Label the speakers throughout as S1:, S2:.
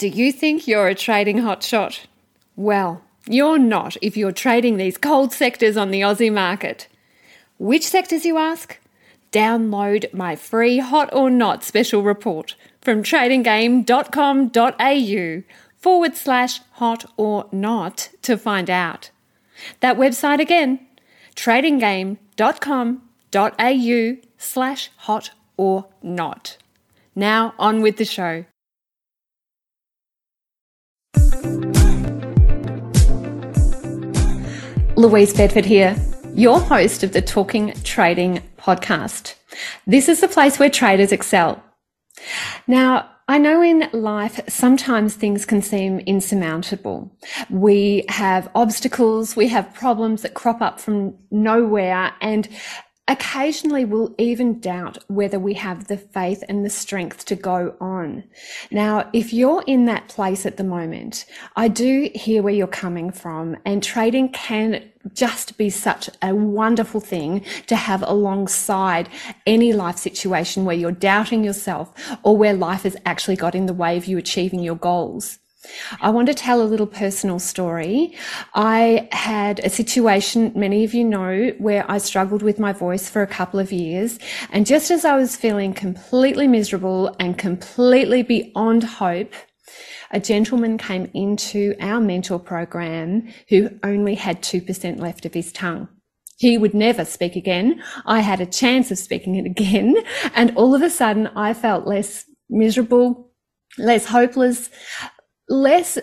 S1: Do you think you're a trading hotshot? Well, you're not if you're trading these cold sectors on the Aussie market. Which sectors, you ask? Download my free Hot or Not special report from tradinggame.com.au forward slash hot or not to find out. That website again, tradinggame.com.au slash hot or not. Now on with the show. Louise Bedford here, your host of the Talking Trading podcast. This is the place where traders excel. Now, I know in life, sometimes things can seem insurmountable. We have obstacles, we have problems that crop up from nowhere, and Occasionally, we'll even doubt whether we have the faith and the strength to go on. Now, if you're in that place at the moment, I do hear where you're coming from, and trading can just be such a wonderful thing to have alongside any life situation where you're doubting yourself or where life has actually got in the way of you achieving your goals. I want to tell a little personal story. I had a situation, many of you know, where I struggled with my voice for a couple of years. And just as I was feeling completely miserable and completely beyond hope, a gentleman came into our mentor program who only had 2% left of his tongue. He would never speak again. I had a chance of speaking it again. And all of a sudden I felt less miserable, less hopeless, less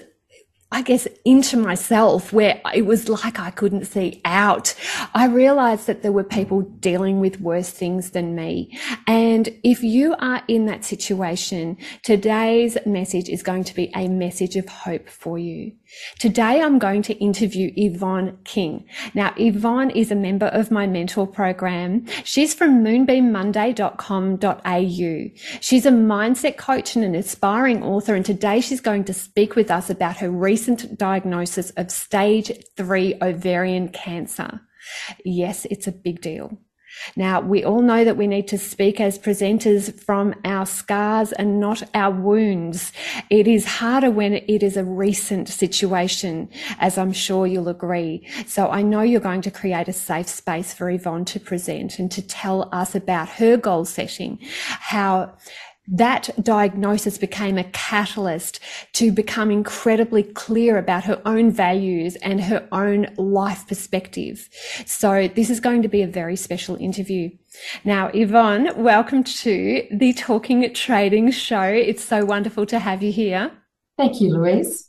S1: I guess, into myself where it was like I couldn't see out. I realized that there were people dealing with worse things than me. And if you are in that situation, today's message is going to be a message of hope for you. Today, I'm going to interview Yvonne King. Now, Yvonne is a member of my mentor program. She's from moonbeammonday.com.au. She's a mindset coach and an aspiring author. And today she's going to speak with us about her recent diagnosis of stage three ovarian cancer. Yes, it's a big deal. Now, we all know that we need to speak as presenters from our scars and not our wounds. It is harder when it is a recent situation, as I'm sure you'll agree. So I know you're going to create a safe space for Yvonne to present and to tell us about her goal setting, how that diagnosis became a catalyst to become incredibly clear about her own values and her own life perspective. So this is going to be a very special interview. Now, Yvonne, welcome to the Talking Trading Show. It's so wonderful to have you here.
S2: Thank you, Louise.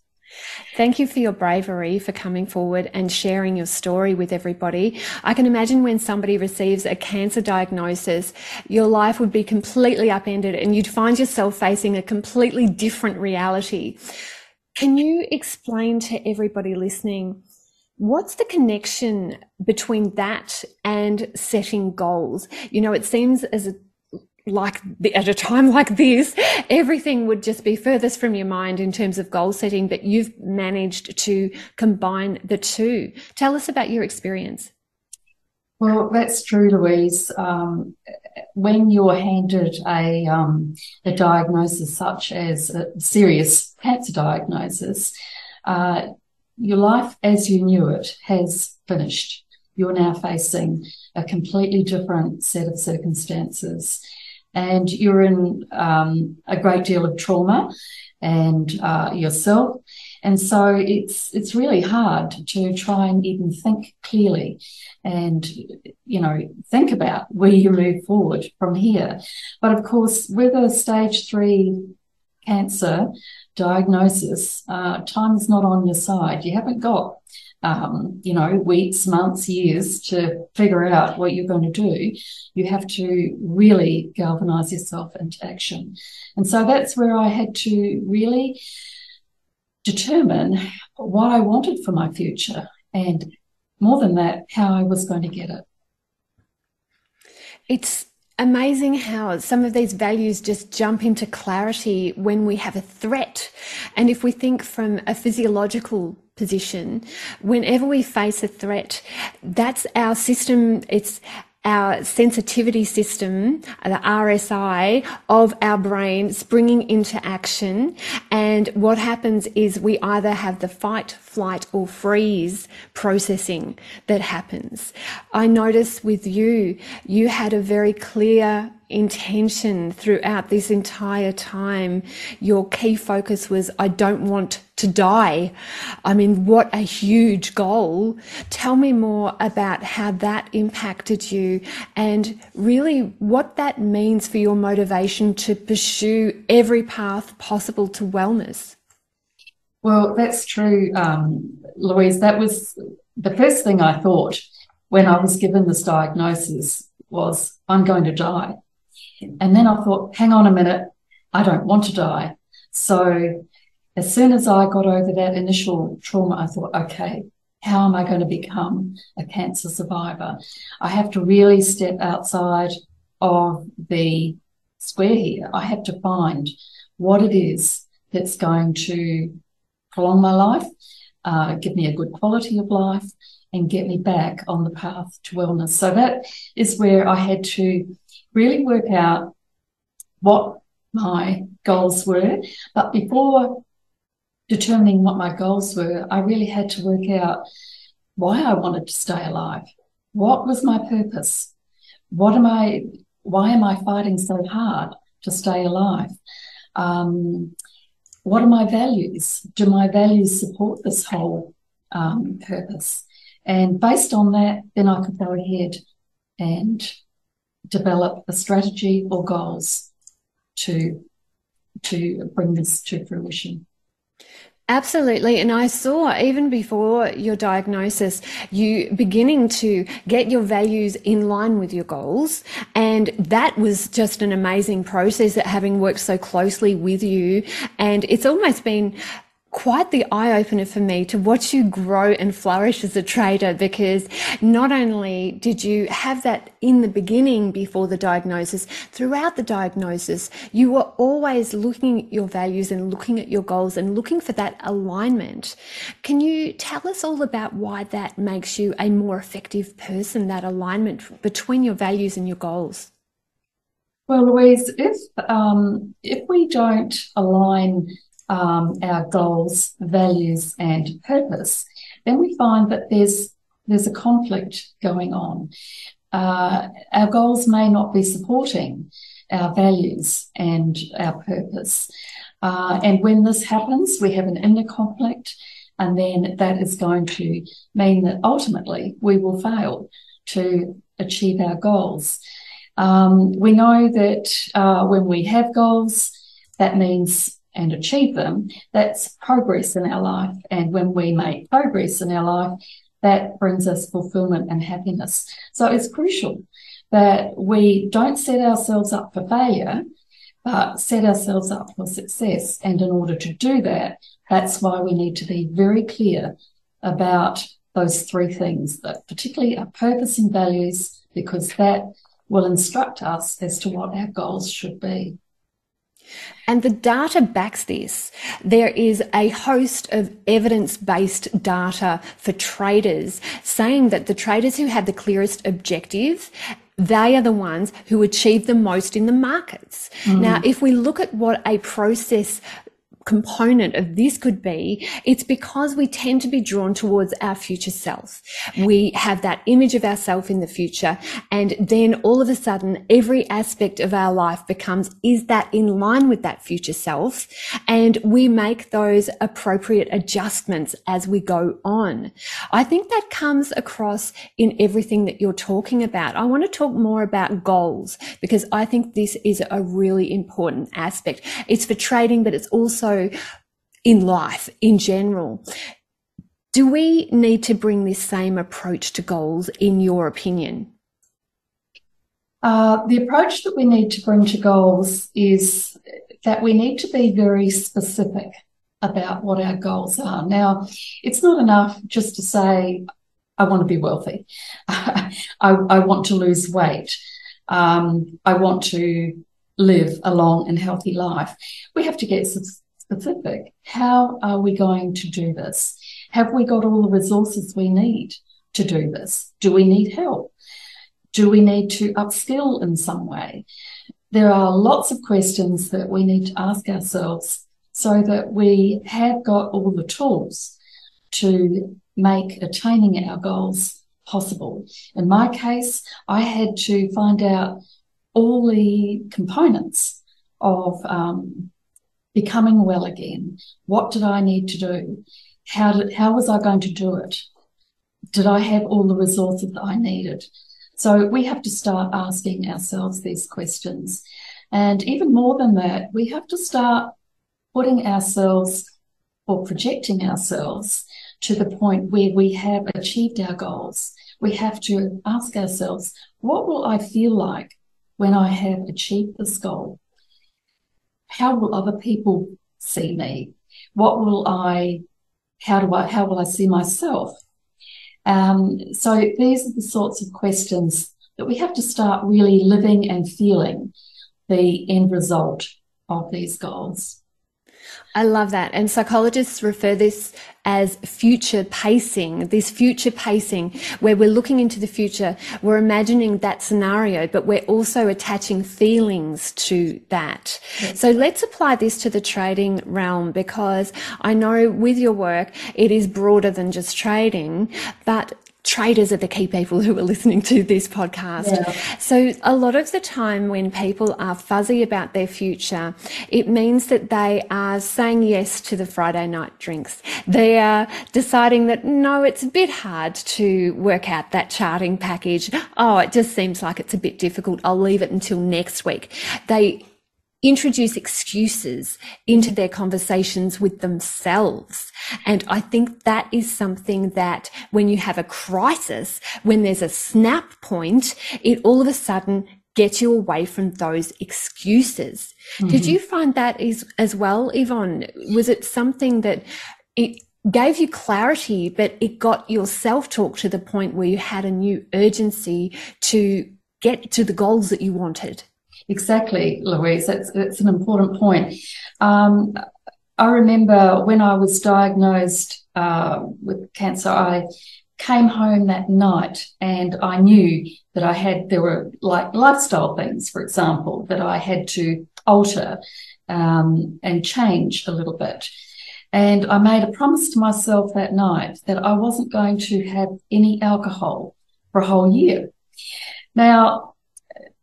S1: Thank you for your bravery for coming forward and sharing your story with everybody. I can imagine when somebody receives a cancer diagnosis, your life would be completely upended and you'd find yourself facing a completely different reality. Can you explain to everybody listening What's the connection between that and setting goals? You know, it seems as a like at a time like this, everything would just be furthest from your mind in terms of goal setting, but you've managed to combine the two. Tell us about your experience.
S2: Well, that's true, Louise. Um, when you're handed a, um, a diagnosis such as a serious cancer diagnosis, uh, your life as you knew it has finished. You're now facing a completely different set of circumstances and you're in um, a great deal of trauma and uh, yourself. And so it's it's really hard to try and even think clearly and you know think about where you move forward from here. But of course, with a stage three cancer diagnosis, uh, time is not on your side. You haven't got um, you know, weeks, months, years to figure out what you're going to do. You have to really galvanize yourself into action. And so that's where I had to really determine what I wanted for my future and more than that, how I was going to get it.
S1: It's amazing how some of these values just jump into clarity when we have a threat. And if we think from a physiological position, whenever we face a threat, that's our system. It's our sensitivity system, the RSI of our brain springing into action. And what happens is we either have the fight, flight or freeze processing that happens. I notice with you, you had a very clear intention throughout this entire time. Your key focus was, I don't want to die. I mean, what a huge goal. Tell me more about how that impacted you and really what that means for your motivation to pursue every path possible to wellness.
S2: Well, that's true, um, Louise. That was the first thing I thought when I was given this diagnosis was, I'm going to die. And then I thought, hang on a minute, I don't want to die. So as soon as I got over that initial trauma, I thought, okay, how am I going to become a cancer survivor? I have to really step outside of the square here. I have to find what it is that's going to prolong my life, uh, give me a good quality of life, and get me back on the path to wellness. So that is where I had to really work out what my goals were. But before determining what my goals were, I really had to work out why I wanted to stay alive. What was my purpose? What am I, why am I fighting so hard to stay alive? Um, what are my values? Do my values support this whole um, purpose? And based on that, then I could go ahead and develop a strategy or goals to to bring this to fruition.
S1: Absolutely. And I saw even before your diagnosis, you beginning to get your values in line with your goals. And that was just an amazing process that having worked so closely with you. And it's almost been quite the eye opener for me to watch you grow and flourish as a trader because not only did you have that in the beginning before the diagnosis, throughout the diagnosis, you were always looking at your values and looking at your goals and looking for that alignment. Can you tell us all about why that makes you a more effective person, that alignment between your values and your goals?
S2: Well, Louise, if um, if we don't align um, our goals, values, and purpose, then we find that there's there's a conflict going on. Uh, our goals may not be supporting our values and our purpose. Uh, and when this happens, we have an inner conflict, and then that is going to mean that ultimately we will fail to achieve our goals. Um, we know that uh, when we have goals, that means and achieve them, that's progress in our life. And when we make progress in our life, that brings us fulfillment and happiness. So it's crucial that we don't set ourselves up for failure, but set ourselves up for success. And in order to do that, that's why we need to be very clear about those three things, that particularly our purpose and values, because that will instruct us as to what our goals should be.
S1: And the data backs this. There is a host of evidence based data for traders saying that the traders who have the clearest objective they are the ones who achieve the most in the markets. Mm. Now, if we look at what a process component of this could be, it's because we tend to be drawn towards our future self. We have that image of ourself in the future. And then all of a sudden, every aspect of our life becomes, is that in line with that future self? And we make those appropriate adjustments as we go on. I think that comes across in everything that you're talking about. I want to talk more about goals because I think this is a really important aspect. It's for trading, but it's also in life in general. Do we need to bring this same approach to goals, in your opinion?
S2: Uh, the approach that we need to bring to goals is that we need to be very specific about what our goals are. Now, it's not enough just to say, I want to be wealthy. I, I, want to lose weight. Um, I want to live a long and healthy life. We have to get specific. How are we going to do this? Have we got all the resources we need to do this? Do we need help? Do we need to upskill in some way? There are lots of questions that we need to ask ourselves so that we have got all the tools to make attaining our goals possible. In my case, I had to find out all the components of um, becoming well again. What did I need to do? How did, how was I going to do it? Did I have all the resources that I needed? So we have to start asking ourselves these questions. And even more than that, we have to start putting ourselves or projecting ourselves to the point where we have achieved our goals. We have to ask ourselves, what will I feel like when I have achieved this goal? How will other people see me? What will I, how do I, how will I see myself? Um, so these are the sorts of questions that we have to start really living and feeling the end result of these goals.
S1: I love that. And psychologists refer this as future pacing, this future pacing where we're looking into the future, we're imagining that scenario, but we're also attaching feelings to that. Yes. So let's apply this to the trading realm because I know with your work, it is broader than just trading, but traders are the key people who are listening to this podcast. Yeah. So a lot of the time when people are fuzzy about their future, it means that they are saying yes to the Friday night drinks. They are deciding that no, it's a bit hard to work out that charting package. Oh, it just seems like it's a bit difficult. I'll leave it until next week. They introduce excuses into their conversations with themselves. And I think that is something that when you have a crisis, when there's a snap point, it all of a sudden gets you away from those excuses. Mm-hmm. Did you find that is as well, Yvonne? Was it something that it gave you clarity, but it got your self talk to the point where you had a new urgency to get to the goals that you wanted?
S2: Exactly, Louise. That's, an important point. Um, I remember when I was diagnosed uh, with cancer, I came home that night and I knew that I had, there were like lifestyle things, for example, that I had to alter um, and change a little bit. And I made a promise to myself that night that I wasn't going to have any alcohol for a whole year. Now,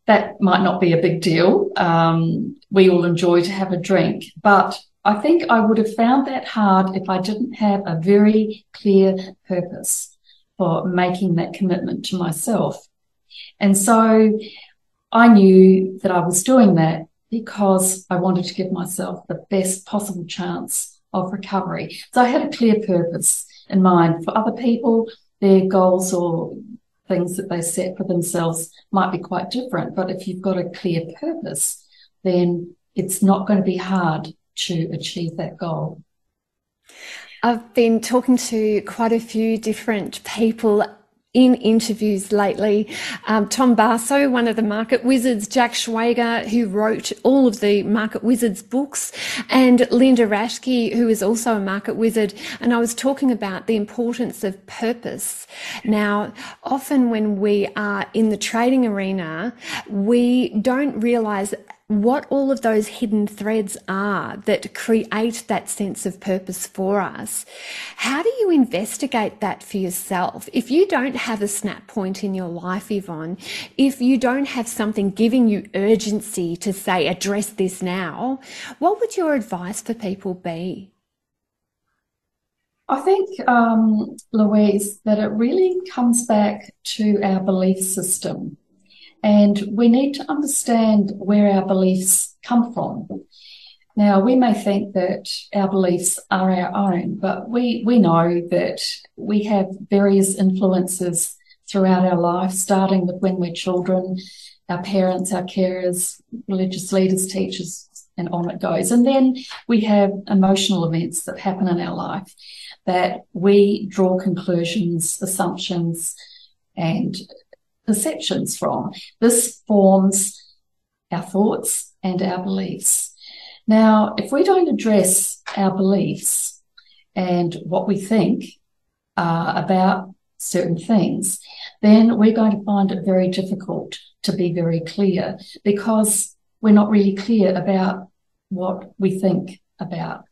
S2: that might not be a big deal. Um, we all enjoy to have a drink, but I think I would have found that hard if I didn't have a very clear purpose for making that commitment to myself. And so I knew that I was doing that because I wanted to give myself the best possible chance of recovery. So I had a clear purpose in mind for other people, their goals or things that they set for themselves might be quite different. But if you've got a clear purpose, then it's not going to be hard to achieve that goal.
S1: I've been talking to quite a few different people in interviews lately. Um, Tom Basso, one of the market wizards, Jack Schwager, who wrote all of the market wizards books, and Linda Raschke, who is also a market wizard. And I was talking about the importance of purpose. Now, often when we are in the trading arena, we don't realize what all of those hidden threads are that create that sense of purpose for us. How do you investigate that for yourself? If you don't have a snap point in your life, Yvonne, if you don't have something giving you urgency to say, address this now, what would your advice for people be?
S2: I think, um, Louise, that it really comes back to our belief system. And we need to understand where our beliefs come from. Now, we may think that our beliefs are our own, but we, we know that we have various influences throughout our life, starting with when we're children, our parents, our carers, religious leaders, teachers, and on it goes. And then we have emotional events that happen in our life that we draw conclusions, assumptions, and perceptions from. This forms our thoughts and our beliefs. Now, if we don't address our beliefs and what we think uh, about certain things, then we're going to find it very difficult to be very clear because we're not really clear about what we think about,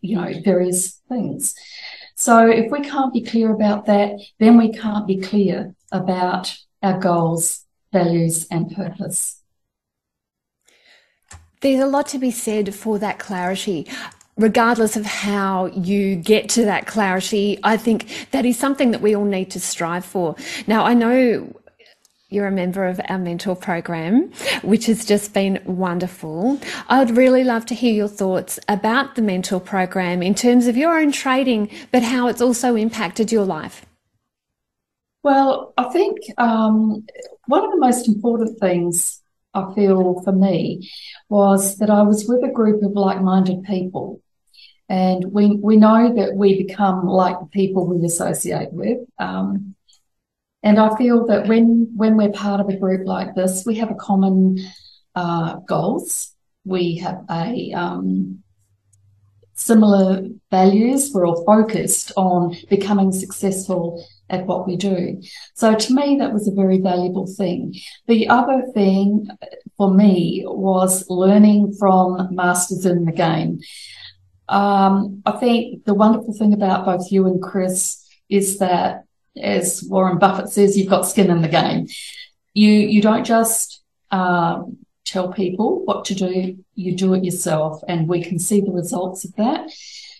S2: you know, various things. So if we can't be clear about that, then we can't be clear about our goals, values, and purpose.
S1: There's a lot to be said for that clarity regardless of how you get to that clarity, I think that is something that we all need to strive for. Now, I know you're a member of our mentor program, which has just been wonderful. I would really love to hear your thoughts about the mentor program in terms of your own trading, but how it's also impacted your life.
S2: Well, I think um, one of the most important things I feel for me was that I was with a group of like minded people and we, we know that we become like the people we associate with. Um, and I feel that when, when we're part of a group like this, we have a common uh, goals. We have a um, similar values. We're all focused on becoming successful at what we do. So to me, that was a very valuable thing. The other thing for me was learning from masters in the game. Um, I think the wonderful thing about both you and Chris is that, as Warren Buffett says, you've got skin in the game. You you don't just um, tell people what to do; you do it yourself, and we can see the results of that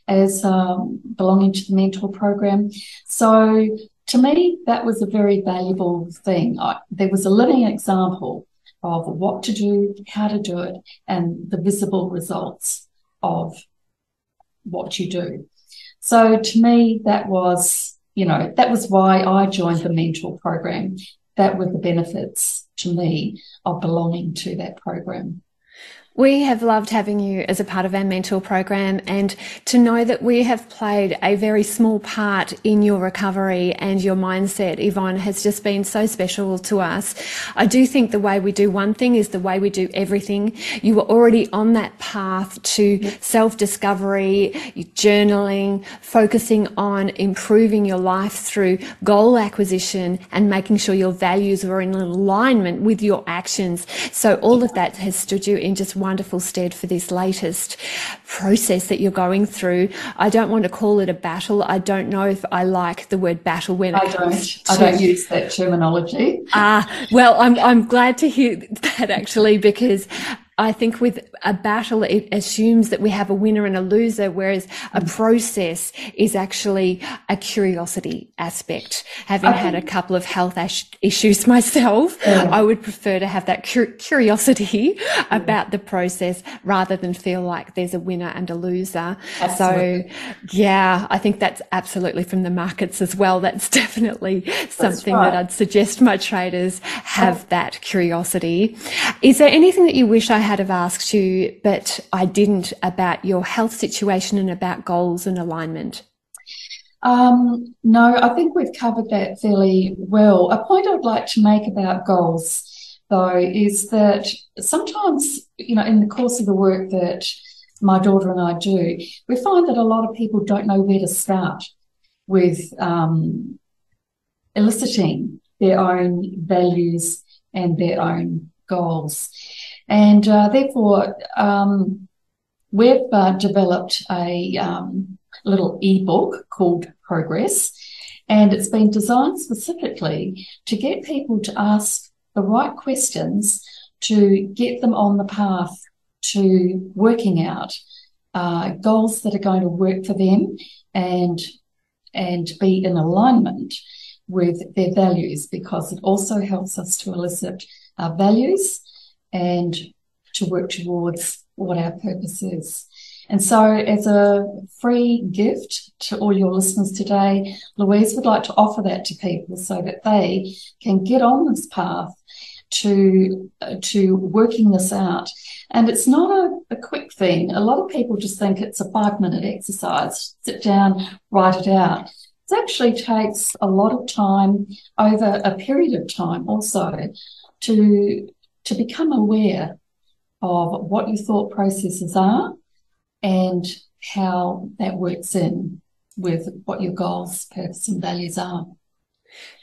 S2: as um, belonging to the mentor program. So, to me, that was a very valuable thing. I, there was a living example of what to do, how to do it, and the visible results of what you do. So to me, that was, you know, that was why I joined the mentor program. That were the benefits to me of belonging to that program.
S1: We have loved having you as a part of our mentor program and to know that we have played a very small part in your recovery and your mindset, Yvonne, has just been so special to us. I do think the way we do one thing is the way we do everything. You were already on that path to self-discovery, journaling, focusing on improving your life through goal acquisition and making sure your values were in alignment with your actions. So all of that has stood you in just wonderful stead for this latest process that you're going through. I don't want to call it a battle. I don't know if I like the word battle when it I
S2: comes don't, to, I don't use that terminology.
S1: Ah, uh, well, I'm I'm glad to hear that actually because I think with a battle, it assumes that we have a winner and a loser, whereas a mm. process is actually a curiosity aspect. Having had a couple of health issues myself, yeah. I would prefer to have that curiosity yeah. about the process rather than feel like there's a winner and a loser. Absolutely. So yeah, I think that's absolutely from the markets as well. That's definitely something right. that I'd suggest my traders have that curiosity. Is there anything that you wish I had have asked you, but I didn't about your health situation and about goals and alignment?
S2: Um, no, I think we've covered that fairly well. A point I'd like to make about goals, though, is that sometimes, you know, in the course of the work that my daughter and I do, we find that a lot of people don't know where to start with um, eliciting their own values and their own goals. And uh, therefore, um, we've uh, developed a um, little ebook called Progress, and it's been designed specifically to get people to ask the right questions to get them on the path to working out uh, goals that are going to work for them and and be in alignment with their values because it also helps us to elicit our values and to work towards what our purpose is. And so, as a free gift to all your listeners today, Louise would like to offer that to people so that they can get on this path to uh, to working this out. And it's not a, a quick thing. A lot of people just think it's a five minute exercise. Sit down, write it out. It actually takes a lot of time over a period of time also to to become aware of what your thought processes are and how that works in with what your goals, purpose, and values are.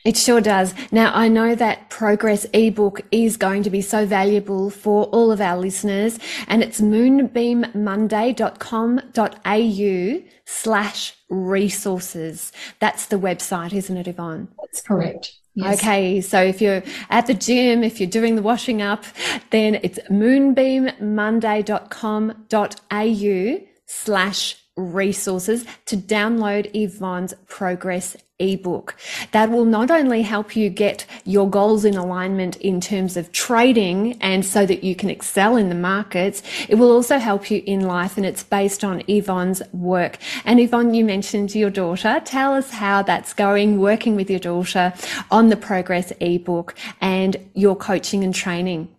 S1: It sure does. Now, I know that Progress ebook is going to be so valuable for all of our listeners, and it's moonbeammonday.com.au slash resources. That's the website, isn't it, Yvonne?
S2: That's correct.
S1: Yes. Okay, so if you're at the gym, if you're doing the washing up, then it's moonbeammonday.com.au slash resources to download Yvonne's progress ebook. That will not only help you get your goals in alignment in terms of trading and so that you can excel in the markets, it will also help you in life and it's based on Yvonne's work. And Yvonne, you mentioned your daughter. Tell us how that's going working with your daughter on the progress ebook and your coaching and training.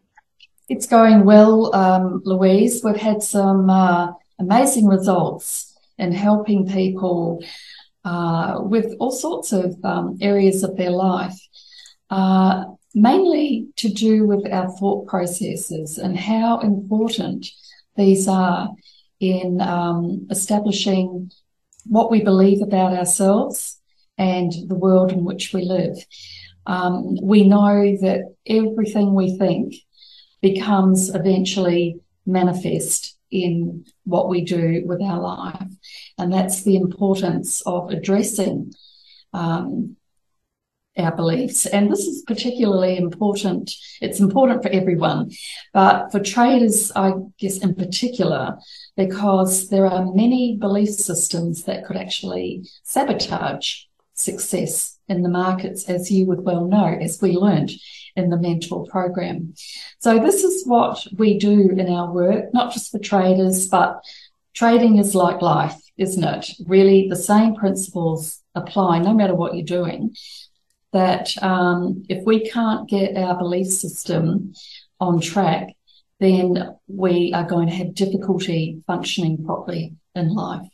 S2: It's going well, um, Louise. We've had some uh, amazing results in helping people uh, with all sorts of um, areas of their life, uh, mainly to do with our thought processes and how important these are in um, establishing what we believe about ourselves and the world in which we live. Um, we know that everything we think becomes eventually manifest in what we do with our life. And that's the importance of addressing um, our beliefs. And this is particularly important. It's important for everyone, but for traders, I guess in particular, because there are many belief systems that could actually sabotage success in the markets, as you would well know, as we learned in the mentor program. So this is what we do in our work, not just for traders, but trading is like life, isn't it? Really, the same principles apply no matter what you're doing. That um, if we can't get our belief system on track, then we are going to have difficulty functioning properly in life.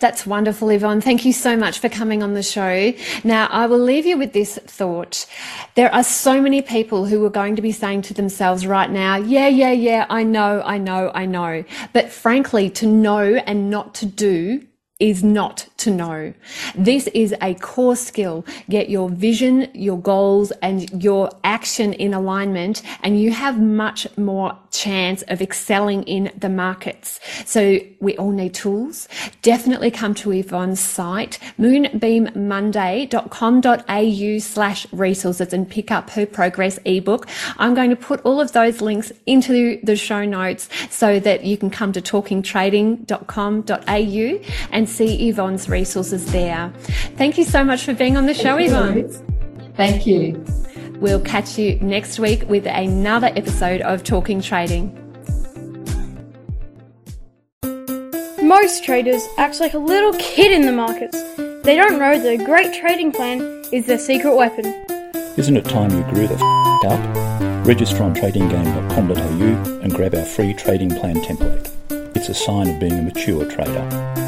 S1: That's wonderful, Yvonne. Thank you so much for coming on the show. Now, I will leave you with this thought. There are so many people who are going to be saying to themselves right now, yeah, yeah, yeah, I know, I know, I know. But frankly, to know and not to do is not to know. This is a core skill. Get your vision, your goals, and your action in alignment, and you have much more chance of excelling in the markets. So we all need tools. Definitely come to Yvonne's site, moonbeammonday.com.au slash resources and pick up her progress ebook. I'm going to put all of those links into the show notes so that you can come to talkingtrading.com.au and see Yvonne's resources there. Thank you so much for being on the show, Yvonne.
S2: Thank you.
S1: We'll catch you next week with another episode of Talking Trading.
S3: Most traders act like a little kid in the markets. They don't know that a great trading plan is their secret weapon.
S4: Isn't it time you grew the f- up? Register on tradinggame.com.au and grab our free trading plan template. It's a sign of being a mature trader.